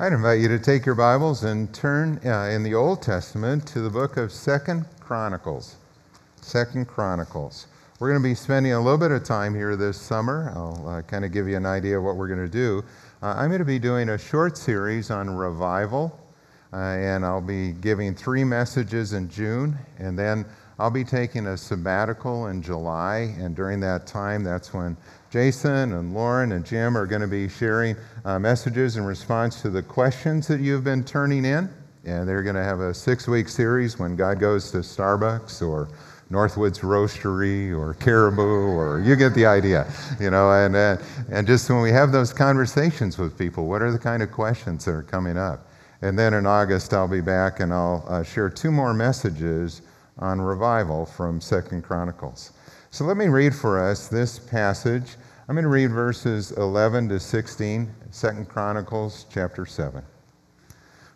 I'd invite you to take your Bibles and turn uh, in the Old Testament to the book of Second Chronicles. Second Chronicles. We're going to be spending a little bit of time here this summer. I'll uh, kind of give you an idea of what we're going to do. Uh, I'm going to be doing a short series on revival, uh, and I'll be giving three messages in June, and then I'll be taking a sabbatical in July, and during that time, that's when Jason and Lauren and Jim are going to be sharing uh, messages in response to the questions that you've been turning in. And they're going to have a six week series when God goes to Starbucks or Northwoods Roastery or Caribou, or you get the idea, you know. And, uh, and just when we have those conversations with people, what are the kind of questions that are coming up? And then in August, I'll be back and I'll uh, share two more messages on revival from Second Chronicles. So let me read for us this passage. I'm going to read verses 11 to 16, 2 Chronicles chapter 7.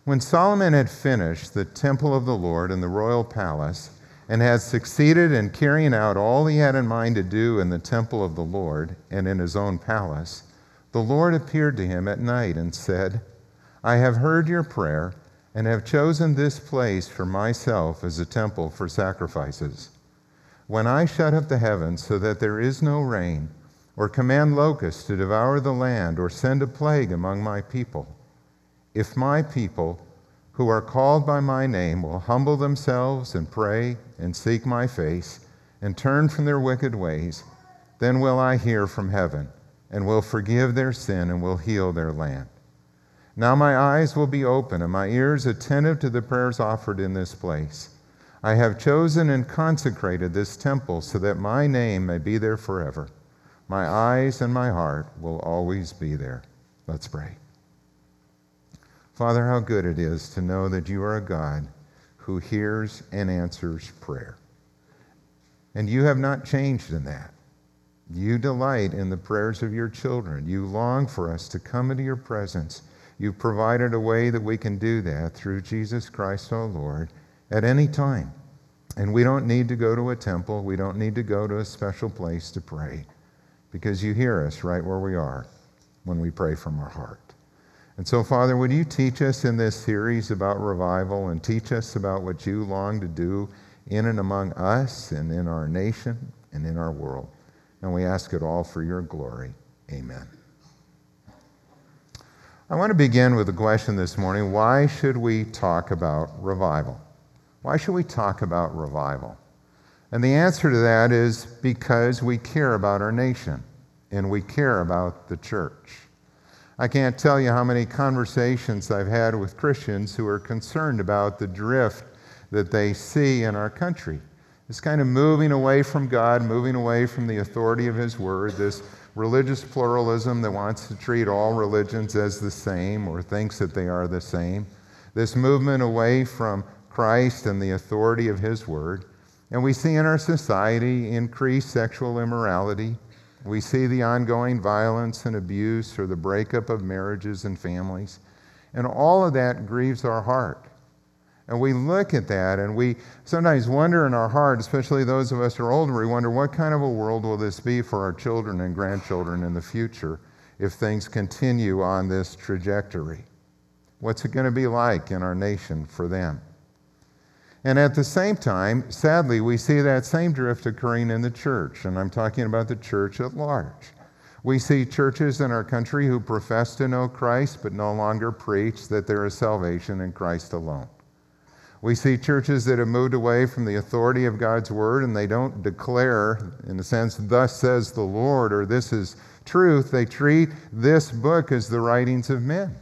When Solomon had finished the temple of the Lord and the royal palace, and had succeeded in carrying out all he had in mind to do in the temple of the Lord and in his own palace, the Lord appeared to him at night and said, I have heard your prayer and have chosen this place for myself as a temple for sacrifices. When I shut up the heavens so that there is no rain, or command locusts to devour the land, or send a plague among my people, if my people, who are called by my name, will humble themselves and pray and seek my face and turn from their wicked ways, then will I hear from heaven and will forgive their sin and will heal their land. Now my eyes will be open and my ears attentive to the prayers offered in this place. I have chosen and consecrated this temple so that my name may be there forever. My eyes and my heart will always be there. Let's pray. Father, how good it is to know that you are a God who hears and answers prayer. And you have not changed in that. You delight in the prayers of your children. You long for us to come into your presence. You've provided a way that we can do that through Jesus Christ our Lord at any time. And we don't need to go to a temple, we don't need to go to a special place to pray because you hear us right where we are when we pray from our heart. And so, Father, would you teach us in this series about revival and teach us about what you long to do in and among us and in our nation and in our world? And we ask it all for your glory. Amen. I want to begin with a question this morning why should we talk about revival? Why should we talk about revival? And the answer to that is because we care about our nation and we care about the church. I can't tell you how many conversations I've had with Christians who are concerned about the drift that they see in our country. It's kind of moving away from God, moving away from the authority of His Word, this religious pluralism that wants to treat all religions as the same or thinks that they are the same, this movement away from Christ and the authority of His Word. And we see in our society increased sexual immorality. We see the ongoing violence and abuse or the breakup of marriages and families. And all of that grieves our heart. And we look at that and we sometimes wonder in our heart, especially those of us who are older, we wonder what kind of a world will this be for our children and grandchildren in the future if things continue on this trajectory? What's it going to be like in our nation for them? And at the same time, sadly, we see that same drift occurring in the church, and I'm talking about the church at large. We see churches in our country who profess to know Christ but no longer preach that there is salvation in Christ alone. We see churches that have moved away from the authority of God's word and they don't declare, in a sense, thus says the Lord or this is truth. They treat this book as the writings of men.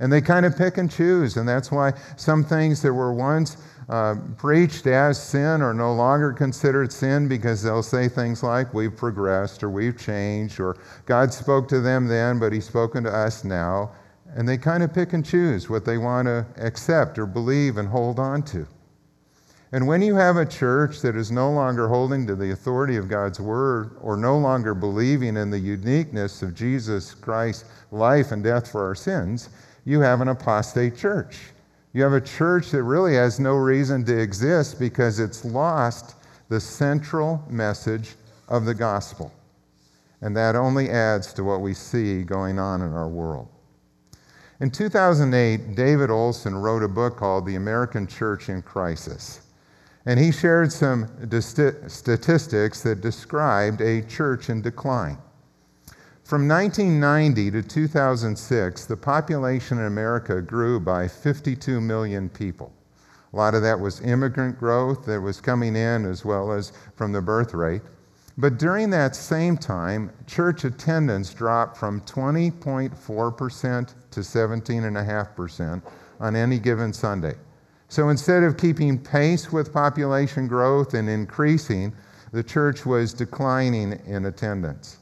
And they kind of pick and choose, and that's why some things that were once uh, preached as sin are no longer considered sin because they'll say things like, We've progressed or we've changed, or God spoke to them then, but He's spoken to us now. And they kind of pick and choose what they want to accept or believe and hold on to. And when you have a church that is no longer holding to the authority of God's word or no longer believing in the uniqueness of Jesus Christ's life and death for our sins, you have an apostate church. You have a church that really has no reason to exist because it's lost the central message of the gospel. And that only adds to what we see going on in our world. In 2008, David Olson wrote a book called The American Church in Crisis. And he shared some statistics that described a church in decline. From 1990 to 2006, the population in America grew by 52 million people. A lot of that was immigrant growth that was coming in as well as from the birth rate. But during that same time, church attendance dropped from 20.4% to 17.5% on any given Sunday. So instead of keeping pace with population growth and increasing, the church was declining in attendance.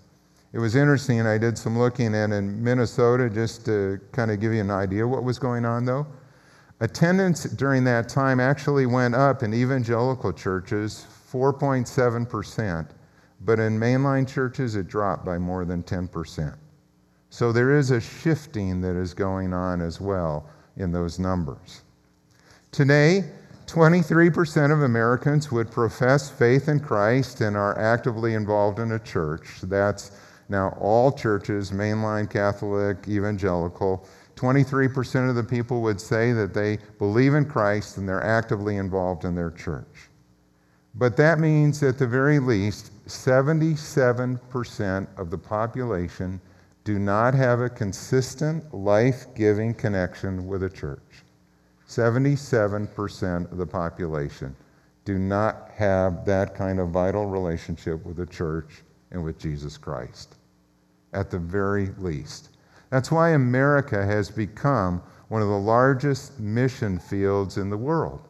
It was interesting, I did some looking at in Minnesota just to kind of give you an idea what was going on though. Attendance during that time actually went up in evangelical churches 4.7%, but in mainline churches it dropped by more than 10%. So there is a shifting that is going on as well in those numbers. Today, 23% of Americans would profess faith in Christ and are actively involved in a church. That's now all churches, mainline Catholic, evangelical. 23% of the people would say that they believe in Christ and they're actively involved in their church. But that means, at the very least, 77% of the population do not have a consistent, life giving connection with a church. 77% of the population do not have that kind of vital relationship with the church and with Jesus Christ, at the very least. That's why America has become one of the largest mission fields in the world.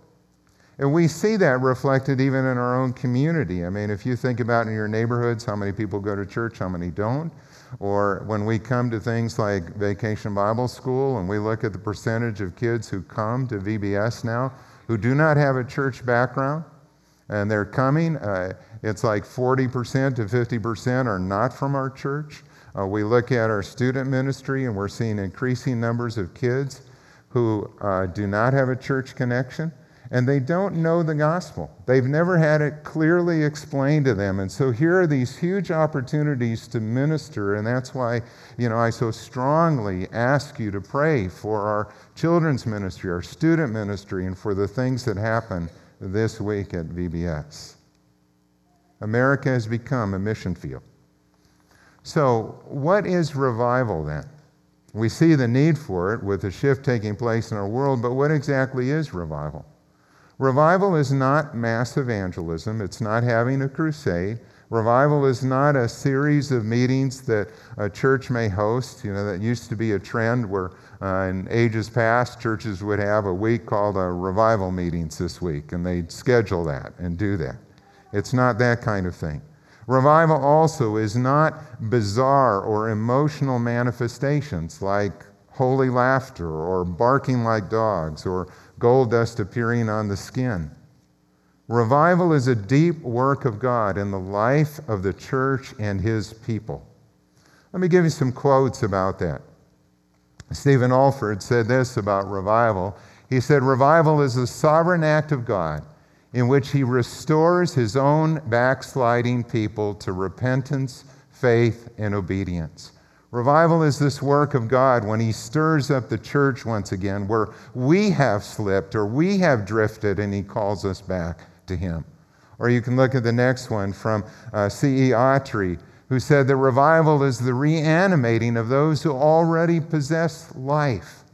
And we see that reflected even in our own community. I mean, if you think about in your neighborhoods how many people go to church, how many don't, or when we come to things like Vacation Bible School and we look at the percentage of kids who come to VBS now who do not have a church background and they're coming, uh, it's like 40% to 50% are not from our church. Uh, we look at our student ministry and we're seeing increasing numbers of kids who uh, do not have a church connection and they don't know the gospel. They've never had it clearly explained to them. And so here are these huge opportunities to minister, and that's why, you know, I so strongly ask you to pray for our children's ministry, our student ministry, and for the things that happen this week at VBS. America has become a mission field. So, what is revival then? We see the need for it with the shift taking place in our world, but what exactly is revival? Revival is not mass evangelism, it's not having a crusade. Revival is not a series of meetings that a church may host. You know, that used to be a trend where uh, in ages past, churches would have a week called a revival meetings this week, and they'd schedule that and do that. It's not that kind of thing. Revival also is not bizarre or emotional manifestations like holy laughter or barking like dogs or gold dust appearing on the skin. Revival is a deep work of God in the life of the church and his people. Let me give you some quotes about that. Stephen Olford said this about revival. He said, Revival is a sovereign act of God in which he restores his own backsliding people to repentance, faith, and obedience. Revival is this work of God when He stirs up the church once again, where we have slipped or we have drifted, and He calls us back to Him. Or you can look at the next one from uh, C.E. Autrey, who said that revival is the reanimating of those who already possess life.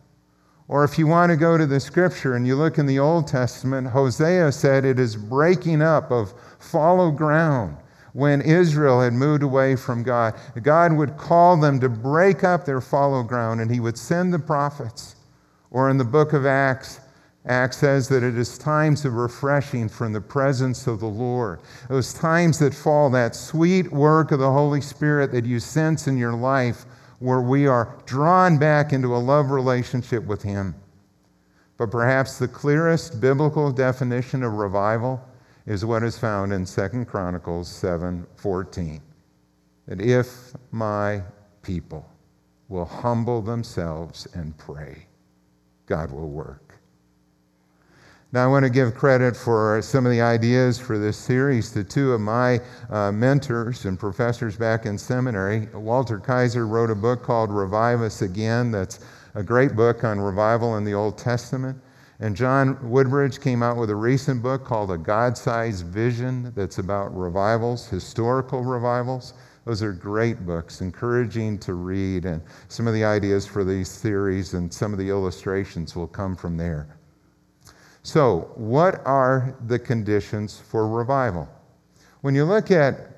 Or if you want to go to the scripture and you look in the Old Testament, Hosea said it is breaking up of fallow ground when Israel had moved away from God. God would call them to break up their fallow ground, and He would send the prophets. Or in the book of Acts, Acts says that it is times of refreshing from the presence of the Lord. Those times that fall, that sweet work of the Holy Spirit that you sense in your life, where we are drawn back into a love relationship with Him. But perhaps the clearest biblical definition of revival is what is found in 2 Chronicles 7:14. That if my people will humble themselves and pray, God will work. Now, I want to give credit for some of the ideas for this series to two of my uh, mentors and professors back in seminary. Walter Kaiser wrote a book called Revive Us Again that's a great book on revival in the Old Testament. And John Woodbridge came out with a recent book called A God Sized Vision that's about revivals, historical revivals. Those are great books, encouraging to read, and some of the ideas for these theories and some of the illustrations will come from there. So, what are the conditions for revival? When you look at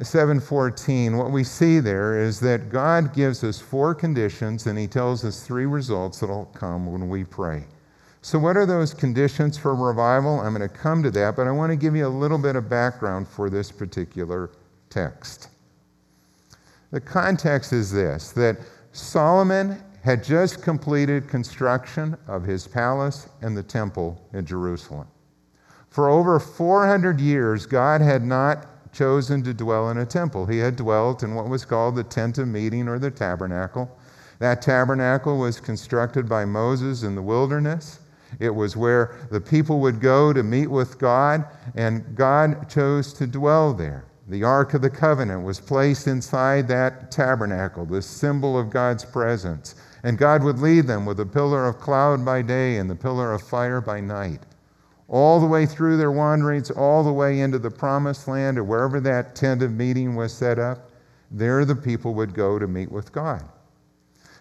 714, what we see there is that God gives us four conditions and he tells us three results that'll come when we pray. So, what are those conditions for revival? I'm going to come to that, but I want to give you a little bit of background for this particular text. The context is this that Solomon had just completed construction of his palace and the temple in Jerusalem. For over 400 years, God had not chosen to dwell in a temple. He had dwelt in what was called the tent of meeting or the tabernacle. That tabernacle was constructed by Moses in the wilderness. It was where the people would go to meet with God, and God chose to dwell there. The Ark of the Covenant was placed inside that tabernacle, this symbol of God's presence. And God would lead them with a pillar of cloud by day and the pillar of fire by night. All the way through their wanderings, all the way into the promised land or wherever that tent of meeting was set up, there the people would go to meet with God.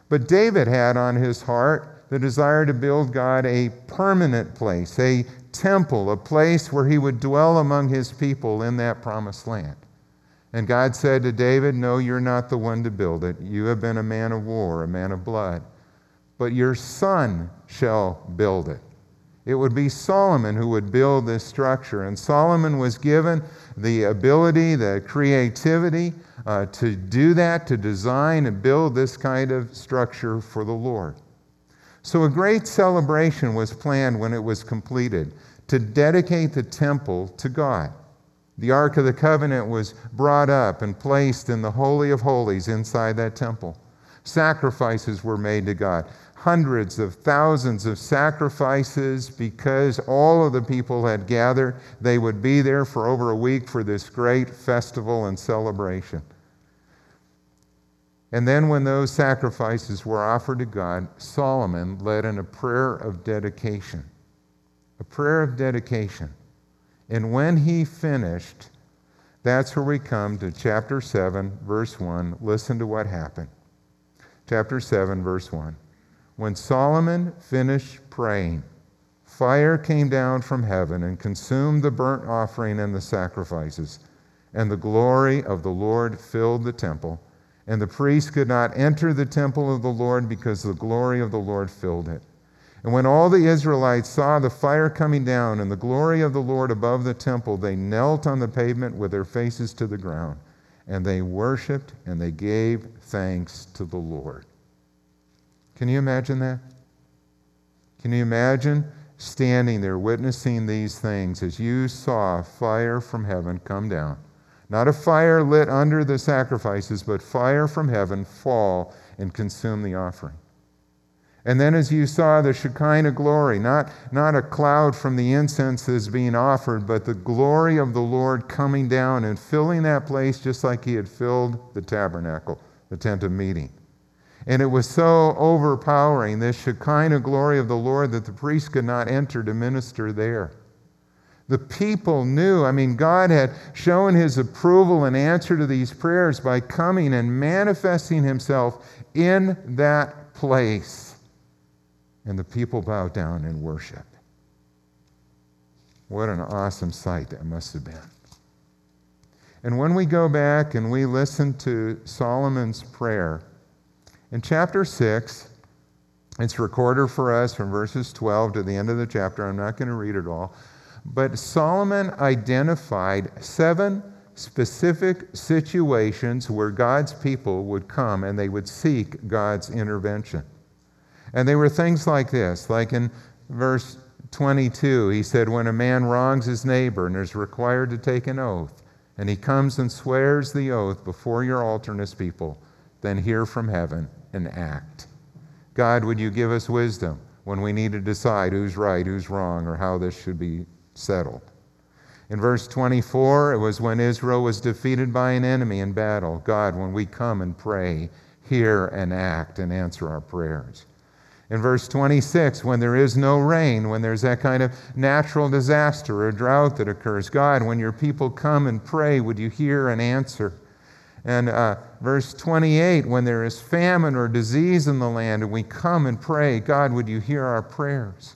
But David had on his heart the desire to build God a permanent place, a temple, a place where he would dwell among his people in that promised land. And God said to David, No, you're not the one to build it. You have been a man of war, a man of blood. But your son shall build it. It would be Solomon who would build this structure. And Solomon was given the ability, the creativity uh, to do that, to design and build this kind of structure for the Lord. So a great celebration was planned when it was completed to dedicate the temple to God. The Ark of the Covenant was brought up and placed in the Holy of Holies inside that temple. Sacrifices were made to God. Hundreds of thousands of sacrifices because all of the people had gathered. They would be there for over a week for this great festival and celebration. And then, when those sacrifices were offered to God, Solomon led in a prayer of dedication. A prayer of dedication. And when he finished, that's where we come to chapter 7, verse 1. Listen to what happened. Chapter 7, verse 1. When Solomon finished praying, fire came down from heaven and consumed the burnt offering and the sacrifices, and the glory of the Lord filled the temple and the priests could not enter the temple of the Lord because the glory of the Lord filled it. And when all the Israelites saw the fire coming down and the glory of the Lord above the temple, they knelt on the pavement with their faces to the ground, and they worshiped and they gave thanks to the Lord. Can you imagine that? Can you imagine standing there witnessing these things as you saw fire from heaven come down? Not a fire lit under the sacrifices, but fire from heaven fall and consume the offering. And then, as you saw the Shekinah glory, not, not a cloud from the incense that's being offered, but the glory of the Lord coming down and filling that place just like He had filled the tabernacle, the tent of meeting. And it was so overpowering, this Shekinah glory of the Lord, that the priest could not enter to minister there. The people knew. I mean, God had shown his approval and answer to these prayers by coming and manifesting himself in that place. And the people bowed down in worship. What an awesome sight that must have been. And when we go back and we listen to Solomon's prayer, in chapter 6, it's recorded for us from verses 12 to the end of the chapter. I'm not going to read it all. But Solomon identified seven specific situations where God's people would come and they would seek God's intervention. And they were things like this, like in verse 22, he said, When a man wrongs his neighbor and is required to take an oath, and he comes and swears the oath before your alternate people, then hear from heaven and act. God, would you give us wisdom when we need to decide who's right, who's wrong, or how this should be settled. In verse 24, it was when Israel was defeated by an enemy in battle. God, when we come and pray, hear and act and answer our prayers. In verse 26, when there is no rain, when there's that kind of natural disaster or drought that occurs, God, when your people come and pray, would you hear and answer? And uh, verse 28, when there is famine or disease in the land and we come and pray, God, would you hear our prayers?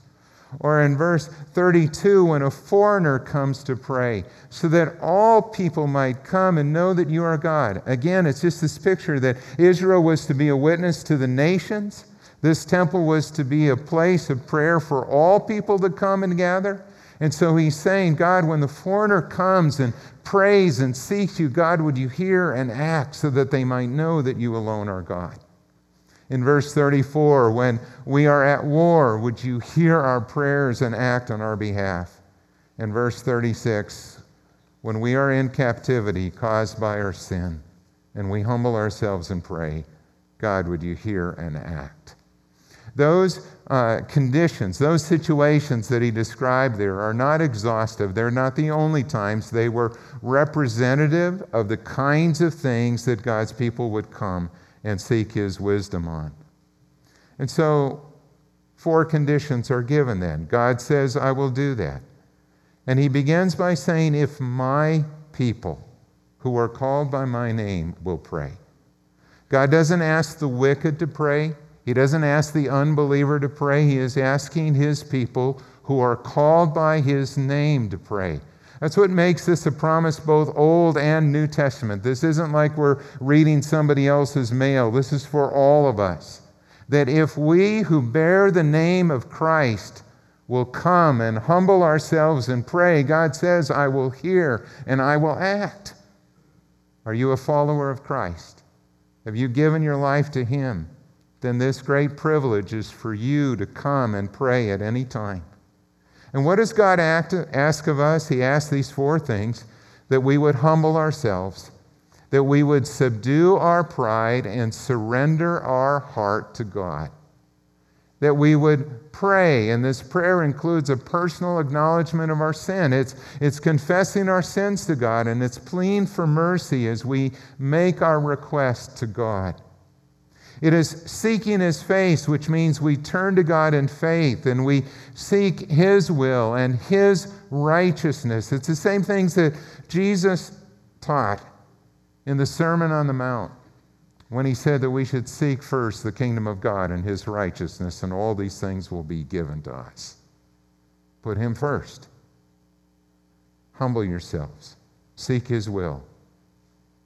Or in verse 32, when a foreigner comes to pray, so that all people might come and know that you are God. Again, it's just this picture that Israel was to be a witness to the nations this temple was to be a place of prayer for all people to come and gather. And so he's saying, God, when the foreigner comes and prays and seeks you, God, would you hear and act so that they might know that you alone are God? In verse 34, when we are at war, would you hear our prayers and act on our behalf? In verse 36, when we are in captivity caused by our sin and we humble ourselves and pray, God, would you hear and act? Those uh, conditions, those situations that he described there are not exhaustive. They're not the only times. They were representative of the kinds of things that God's people would come and seek his wisdom on. And so, four conditions are given then. God says, I will do that. And he begins by saying, If my people who are called by my name will pray. God doesn't ask the wicked to pray. He doesn't ask the unbeliever to pray, he is asking his people who are called by his name to pray. That's what makes this a promise both Old and New Testament. This isn't like we're reading somebody else's mail. This is for all of us. That if we who bear the name of Christ will come and humble ourselves and pray, God says, I will hear and I will act. Are you a follower of Christ? Have you given your life to Him? then this great privilege is for you to come and pray at any time. And what does God ask of us? He asks these four things that we would humble ourselves, that we would subdue our pride and surrender our heart to God, that we would pray. And this prayer includes a personal acknowledgement of our sin. It's, it's confessing our sins to God, and it's pleading for mercy as we make our request to God. It is seeking His face, which means we turn to God in faith and we seek His will and His righteousness. It's the same things that Jesus taught in the Sermon on the Mount when He said that we should seek first the kingdom of God and His righteousness, and all these things will be given to us. Put Him first. Humble yourselves, seek His will.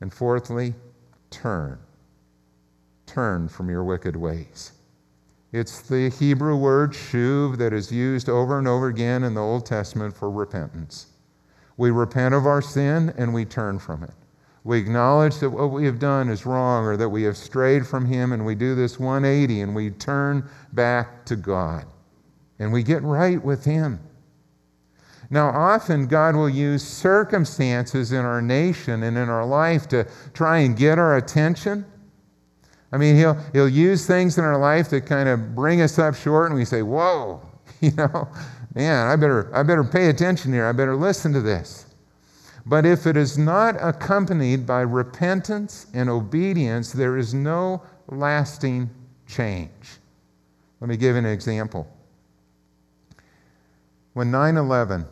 And fourthly, turn turn from your wicked ways. It's the Hebrew word shuv that is used over and over again in the Old Testament for repentance. We repent of our sin and we turn from it. We acknowledge that what we have done is wrong or that we have strayed from Him, and we do this 180 and we turn back to God and we get right with Him. Now, often God will use circumstances in our nation and in our life to try and get our attention. I mean, he'll, he'll use things in our life that kind of bring us up short, and we say, Whoa, you know, man, I better, I better pay attention here. I better listen to this. But if it is not accompanied by repentance and obedience, there is no lasting change. Let me give you an example. When 9 11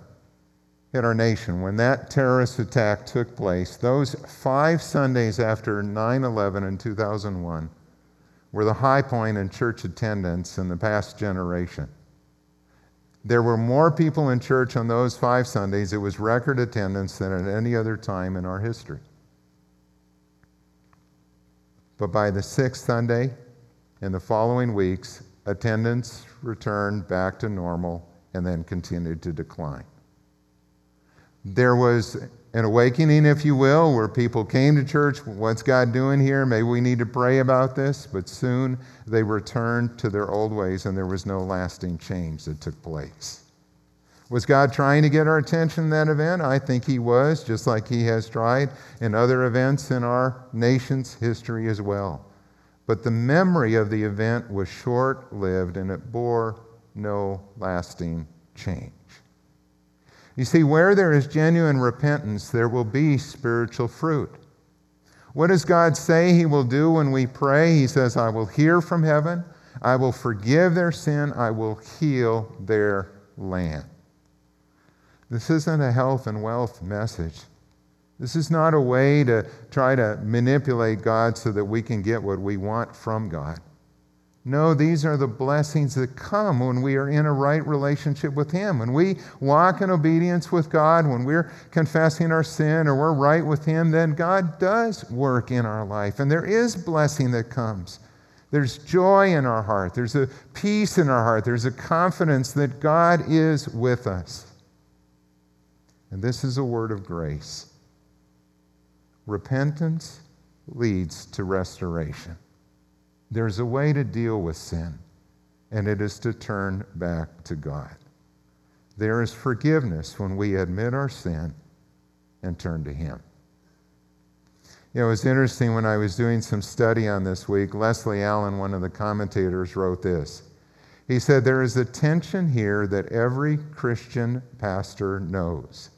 hit our nation, when that terrorist attack took place, those five Sundays after 9 11 in 2001 were the high point in church attendance in the past generation. There were more people in church on those five Sundays. It was record attendance than at any other time in our history. But by the sixth Sunday in the following weeks, attendance returned back to normal and then continued to decline. There was an awakening, if you will, where people came to church. What's God doing here? Maybe we need to pray about this. But soon they returned to their old ways, and there was no lasting change that took place. Was God trying to get our attention in that event? I think He was, just like He has tried in other events in our nation's history as well. But the memory of the event was short lived and it bore no lasting change. You see, where there is genuine repentance, there will be spiritual fruit. What does God say He will do when we pray? He says, I will hear from heaven, I will forgive their sin. I will heal their land. This isn't a health and wealth message. This is not a way to try to manipulate God so that we can get what we want from God. No, these are the blessings that come when we are in a right relationship with Him. When we walk in obedience with God, when we're confessing our sin or we're right with Him, then God does work in our life. And there is blessing that comes. There's joy in our heart, there's a peace in our heart, there's a confidence that God is with us. And this is a word of grace. Repentance leads to restoration. There's a way to deal with sin, and it is to turn back to God. There is forgiveness when we admit our sin and turn to Him. You know, it was interesting when I was doing some study on this week. Leslie Allen, one of the commentators, wrote this. He said, There is a tension here that every Christian pastor knows.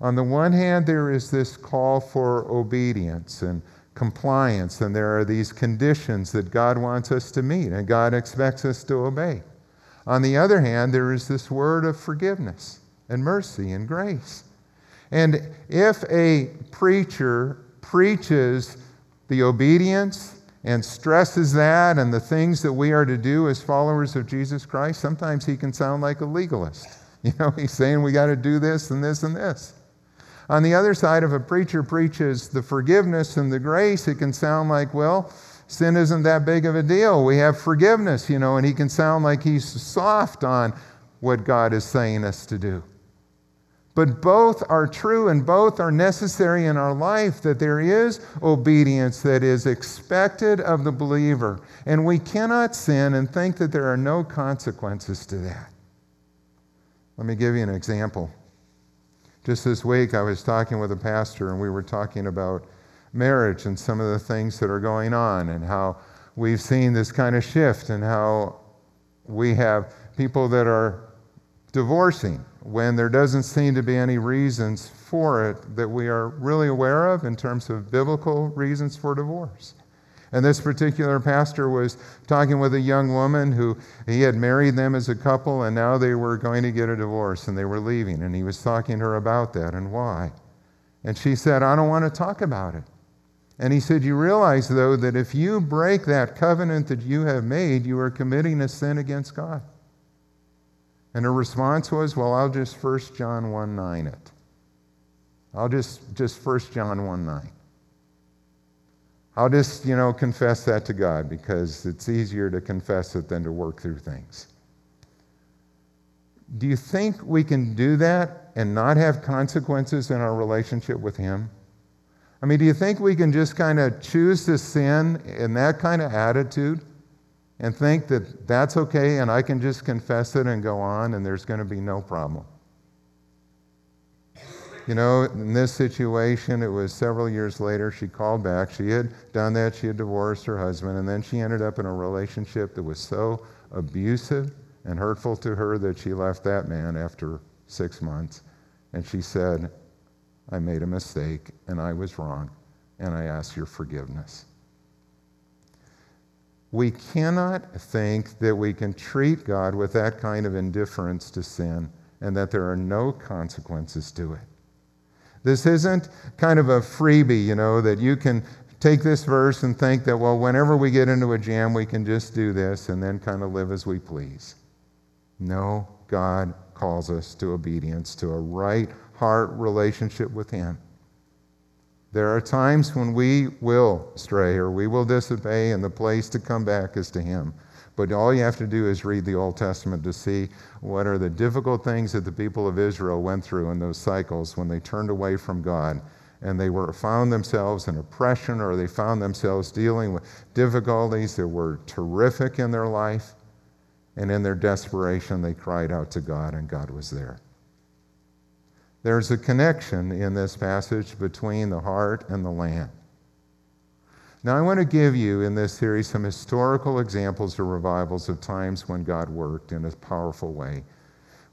On the one hand, there is this call for obedience and compliance, and there are these conditions that God wants us to meet and God expects us to obey. On the other hand, there is this word of forgiveness and mercy and grace. And if a preacher preaches the obedience and stresses that and the things that we are to do as followers of Jesus Christ, sometimes he can sound like a legalist. You know, he's saying we got to do this and this and this. On the other side, if a preacher preaches the forgiveness and the grace, it can sound like, well, sin isn't that big of a deal. We have forgiveness, you know, and he can sound like he's soft on what God is saying us to do. But both are true and both are necessary in our life that there is obedience that is expected of the believer. And we cannot sin and think that there are no consequences to that. Let me give you an example. Just this week, I was talking with a pastor, and we were talking about marriage and some of the things that are going on, and how we've seen this kind of shift, and how we have people that are divorcing when there doesn't seem to be any reasons for it that we are really aware of in terms of biblical reasons for divorce. And this particular pastor was talking with a young woman who he had married them as a couple, and now they were going to get a divorce and they were leaving. And he was talking to her about that and why. And she said, I don't want to talk about it. And he said, You realize, though, that if you break that covenant that you have made, you are committing a sin against God. And her response was, Well, I'll just 1 John 1 9 it. I'll just, just 1 John 1 9. I'll just, you know, confess that to God because it's easier to confess it than to work through things. Do you think we can do that and not have consequences in our relationship with Him? I mean, do you think we can just kind of choose to sin in that kind of attitude and think that that's okay and I can just confess it and go on and there's going to be no problem? You know, in this situation, it was several years later, she called back. She had done that, she had divorced her husband, and then she ended up in a relationship that was so abusive and hurtful to her that she left that man after six months. And she said, I made a mistake and I was wrong, and I ask your forgiveness. We cannot think that we can treat God with that kind of indifference to sin and that there are no consequences to it. This isn't kind of a freebie, you know, that you can take this verse and think that, well, whenever we get into a jam, we can just do this and then kind of live as we please. No, God calls us to obedience, to a right heart relationship with Him. There are times when we will stray or we will disobey, and the place to come back is to Him. But all you have to do is read the Old Testament to see what are the difficult things that the people of Israel went through in those cycles when they turned away from God and they were found themselves in oppression or they found themselves dealing with difficulties that were terrific in their life. And in their desperation, they cried out to God, and God was there. There's a connection in this passage between the heart and the land. Now, I want to give you in this series some historical examples of revivals of times when God worked in a powerful way.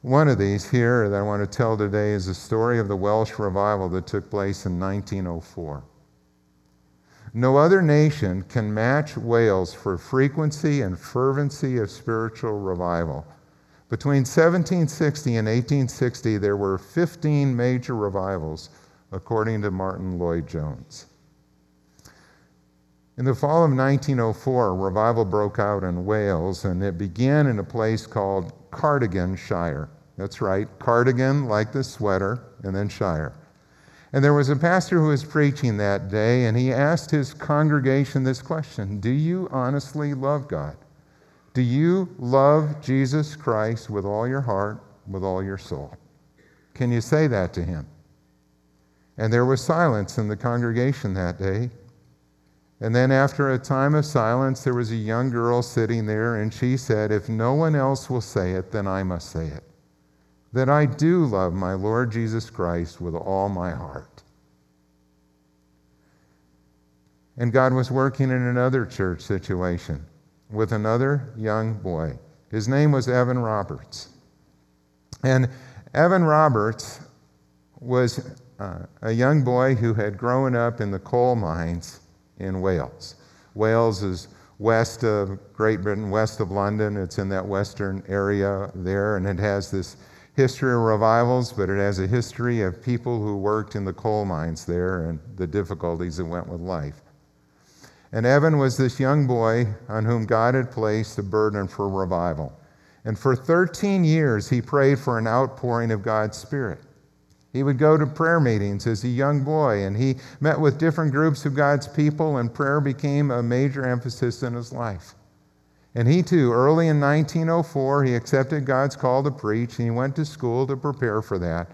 One of these here that I want to tell today is the story of the Welsh revival that took place in 1904. No other nation can match Wales for frequency and fervency of spiritual revival. Between 1760 and 1860, there were 15 major revivals, according to Martyn Lloyd-Jones. In the fall of 1904, a revival broke out in Wales, and it began in a place called Cardiganshire. That's right, cardigan like the sweater, and then shire. And there was a pastor who was preaching that day, and he asked his congregation this question Do you honestly love God? Do you love Jesus Christ with all your heart, with all your soul? Can you say that to him? And there was silence in the congregation that day. And then, after a time of silence, there was a young girl sitting there, and she said, If no one else will say it, then I must say it that I do love my Lord Jesus Christ with all my heart. And God was working in another church situation with another young boy. His name was Evan Roberts. And Evan Roberts was uh, a young boy who had grown up in the coal mines in Wales. Wales is west of Great Britain, west of London. It's in that western area there, and it has this history of revivals, but it has a history of people who worked in the coal mines there and the difficulties that went with life. And Evan was this young boy on whom God had placed the burden for revival. And for 13 years, he prayed for an outpouring of God's Spirit. He would go to prayer meetings as a young boy, and he met with different groups of God's people, and prayer became a major emphasis in his life. And he too, early in 1904, he accepted God's call to preach and he went to school to prepare for that.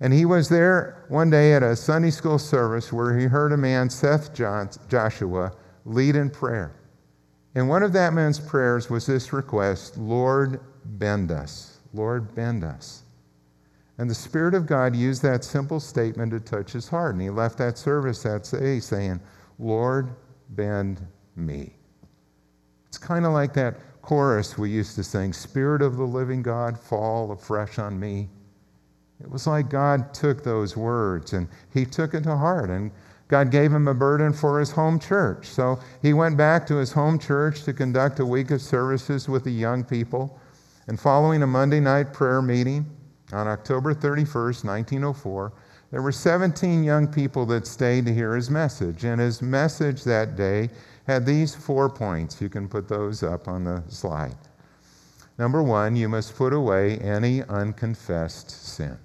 And he was there one day at a Sunday school service where he heard a man, Seth Joshua, lead in prayer. And one of that man's prayers was this request Lord, bend us. Lord, bend us. And the Spirit of God used that simple statement to touch his heart. And he left that service that day saying, Lord, bend me. It's kind of like that chorus we used to sing Spirit of the living God, fall afresh on me. It was like God took those words and he took it to heart. And God gave him a burden for his home church. So he went back to his home church to conduct a week of services with the young people. And following a Monday night prayer meeting on October 31st, 1904, there were 17 young people that stayed to hear his message. And his message that day had these four points. You can put those up on the slide. Number one, you must put away any unconfessed sin.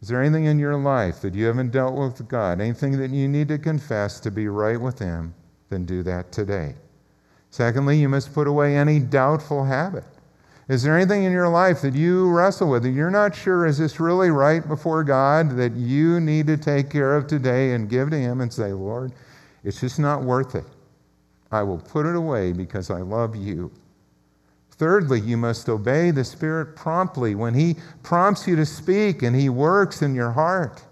Is there anything in your life that you haven't dealt with God, anything that you need to confess to be right with Him? Then do that today. Secondly, you must put away any doubtful habit. Is there anything in your life that you wrestle with that you're not sure is this really right before God that you need to take care of today and give to Him and say, Lord, it's just not worth it. I will put it away because I love you. Thirdly, you must obey the Spirit promptly. When He prompts you to speak and He works in your heart,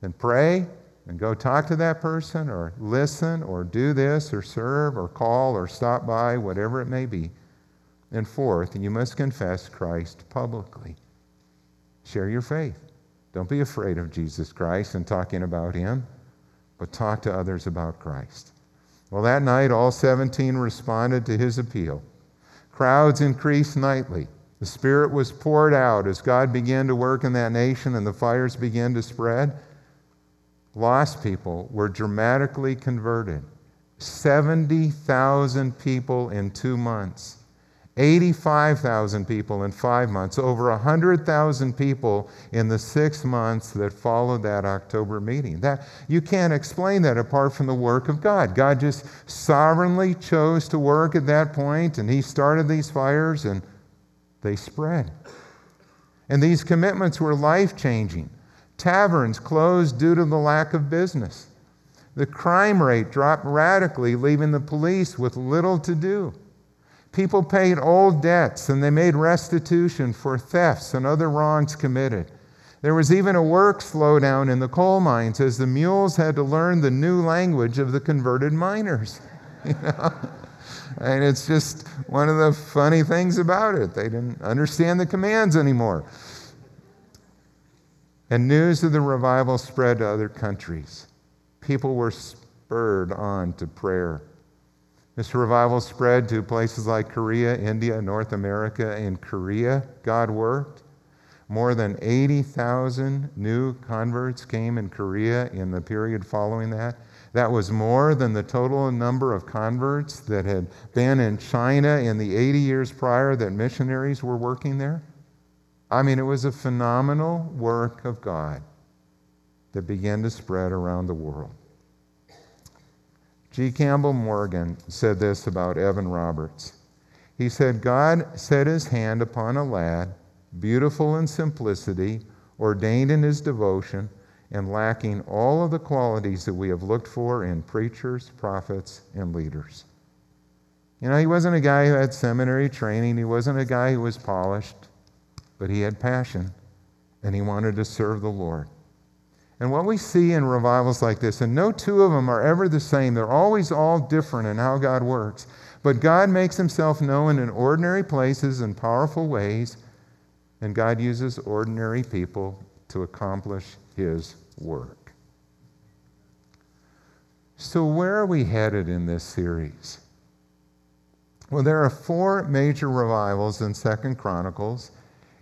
then pray and go talk to that person or listen or do this or serve or call or stop by, whatever it may be. And fourth, you must confess Christ publicly. Share your faith. Don't be afraid of Jesus Christ and talking about Him but talk to others about Christ. Well, that night, all 17 responded to his appeal. Crowds increased nightly. The Spirit was poured out as God began to work in that nation and the fires began to spread. Lost people were dramatically converted. 70,000 people in two months. 85,000 people in five months, over 100,000 people in the six months that followed that October meeting. That, you can't explain that apart from the work of God. God just sovereignly chose to work at that point, and He started these fires, and they spread. And these commitments were life changing. Taverns closed due to the lack of business. The crime rate dropped radically, leaving the police with little to do. People paid old debts and they made restitution for thefts and other wrongs committed. There was even a work slowdown in the coal mines as the mules had to learn the new language of the converted miners. You know? And it's just one of the funny things about it. They didn't understand the commands anymore. And news of the revival spread to other countries. People were spurred on to prayer. This revival spread to places like Korea, India, North America. In Korea, God worked. More than 80,000 new converts came in Korea in the period following that. That was more than the total number of converts that had been in China in the 80 years prior that missionaries were working there. I mean, it was a phenomenal work of God that began to spread around the world. G. Campbell Morgan said this about Evan Roberts. He said, God set his hand upon a lad, beautiful in simplicity, ordained in his devotion, and lacking all of the qualities that we have looked for in preachers, prophets, and leaders. You know, he wasn't a guy who had seminary training, he wasn't a guy who was polished, but he had passion and he wanted to serve the Lord. And what we see in revivals like this, and no two of them are ever the same, they're always all different in how God works. But God makes himself known in ordinary places and powerful ways, and God uses ordinary people to accomplish his work. So, where are we headed in this series? Well, there are four major revivals in Second Chronicles.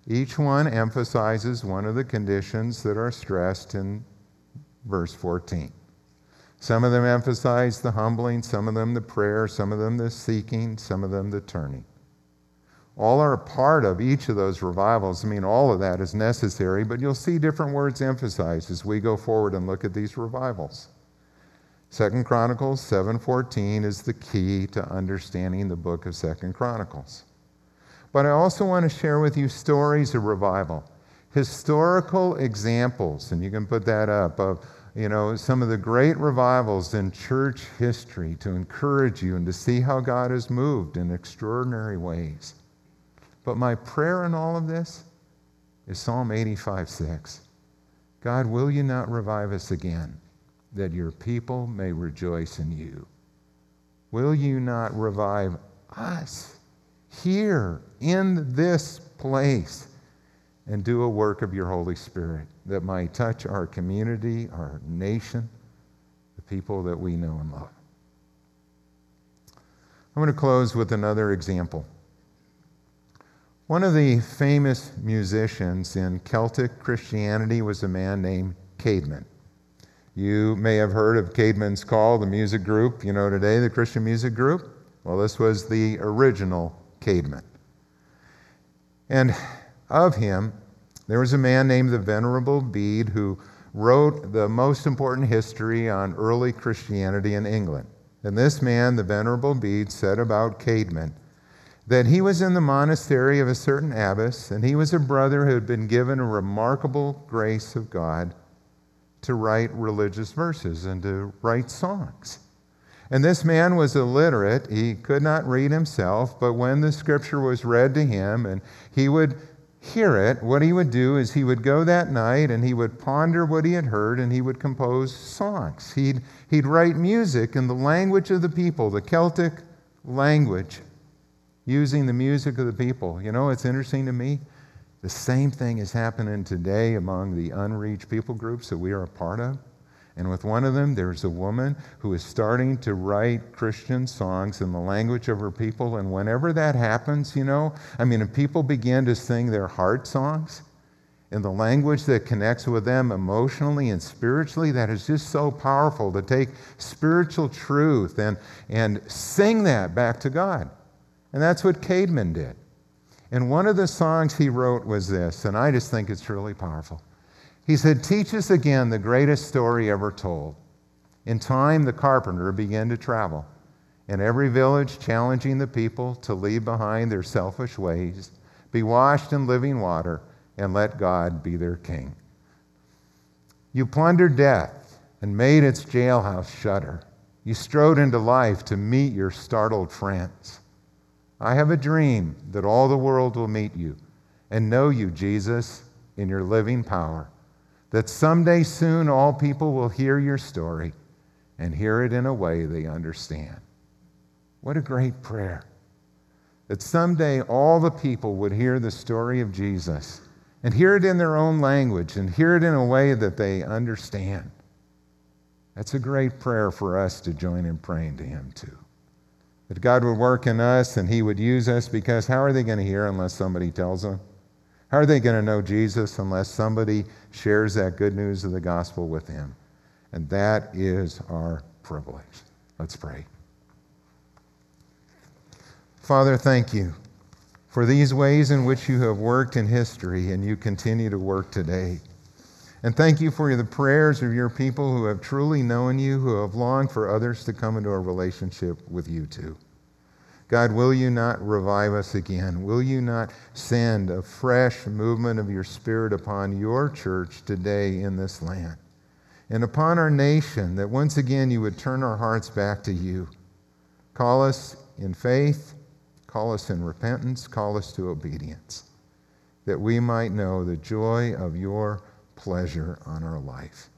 Each one emphasizes one of the conditions that are stressed in verse 14. Some of them emphasize the humbling, some of them the prayer, some of them the seeking, some of them the turning. All are a part of each of those revivals. I mean, all of that is necessary, but you'll see different words emphasized as we go forward and look at these revivals. Second Chronicles 7:14 is the key to understanding the book of Second Chronicles. But I also want to share with you stories of revival, historical examples, and you can put that up of you know some of the great revivals in church history to encourage you and to see how God has moved in extraordinary ways. But my prayer in all of this is Psalm 85 6. God, will you not revive us again, that your people may rejoice in you? Will you not revive us here in this place and do a work of your Holy Spirit that might touch our community, our nation, the people that we know and love? I'm going to close with another example. One of the famous musicians in Celtic Christianity was a man named Caedmon. You may have heard of Caedmon's Call, the music group, you know, today, the Christian music group. Well, this was the original Caedmon. And of him, there was a man named the Venerable Bede who wrote the most important history on early Christianity in England. And this man, the Venerable Bede, said about Caedmon that he was in the monastery of a certain abbess, and he was a brother who had been given a remarkable grace of God to write religious verses and to write songs. And this man was illiterate. He could not read himself, but when the scripture was read to him and he would hear it, what he would do is he would go that night and he would ponder what he had heard and he would compose songs. He'd, he'd write music in the language of the people, the Celtic language using the music of the people. You know, it's interesting to me. The same thing is happening today among the unreached people groups that we are a part of. And with one of them, there's a woman who is starting to write Christian songs in the language of her people. And whenever that happens, you know, I mean, if people begin to sing their heart songs in the language that connects with them emotionally and spiritually, that is just so powerful to take spiritual truth and, and sing that back to God. And that's what Caedmon did. And one of the songs he wrote was this, and I just think it's really powerful. He said, Teach us again the greatest story ever told. In time, the carpenter began to travel in every village, challenging the people to leave behind their selfish ways, be washed in living water, and let God be their king. You plundered death and made its jailhouse shudder. You strode into life to meet your startled friends. I have a dream that all the world will meet you and know you, Jesus, in your living power. That someday soon all people will hear your story and hear it in a way they understand. What a great prayer. That someday all the people would hear the story of Jesus and hear it in their own language and hear it in a way that they understand. That's a great prayer for us to join in praying to Him too. That God would work in us and He would use us because how are they going to hear unless somebody tells them? How are they going to know Jesus unless somebody shares that good news of the gospel with them? And that is our privilege. Let's pray. Father, thank you for these ways in which you have worked in history and you continue to work today. And thank you for the prayers of your people who have truly known you, who have longed for others to come into a relationship with you too. God, will you not revive us again? Will you not send a fresh movement of your Spirit upon your church today in this land and upon our nation, that once again you would turn our hearts back to you? Call us in faith, call us in repentance, call us to obedience, that we might know the joy of your pleasure on our life.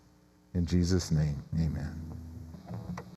In Jesus' name, amen.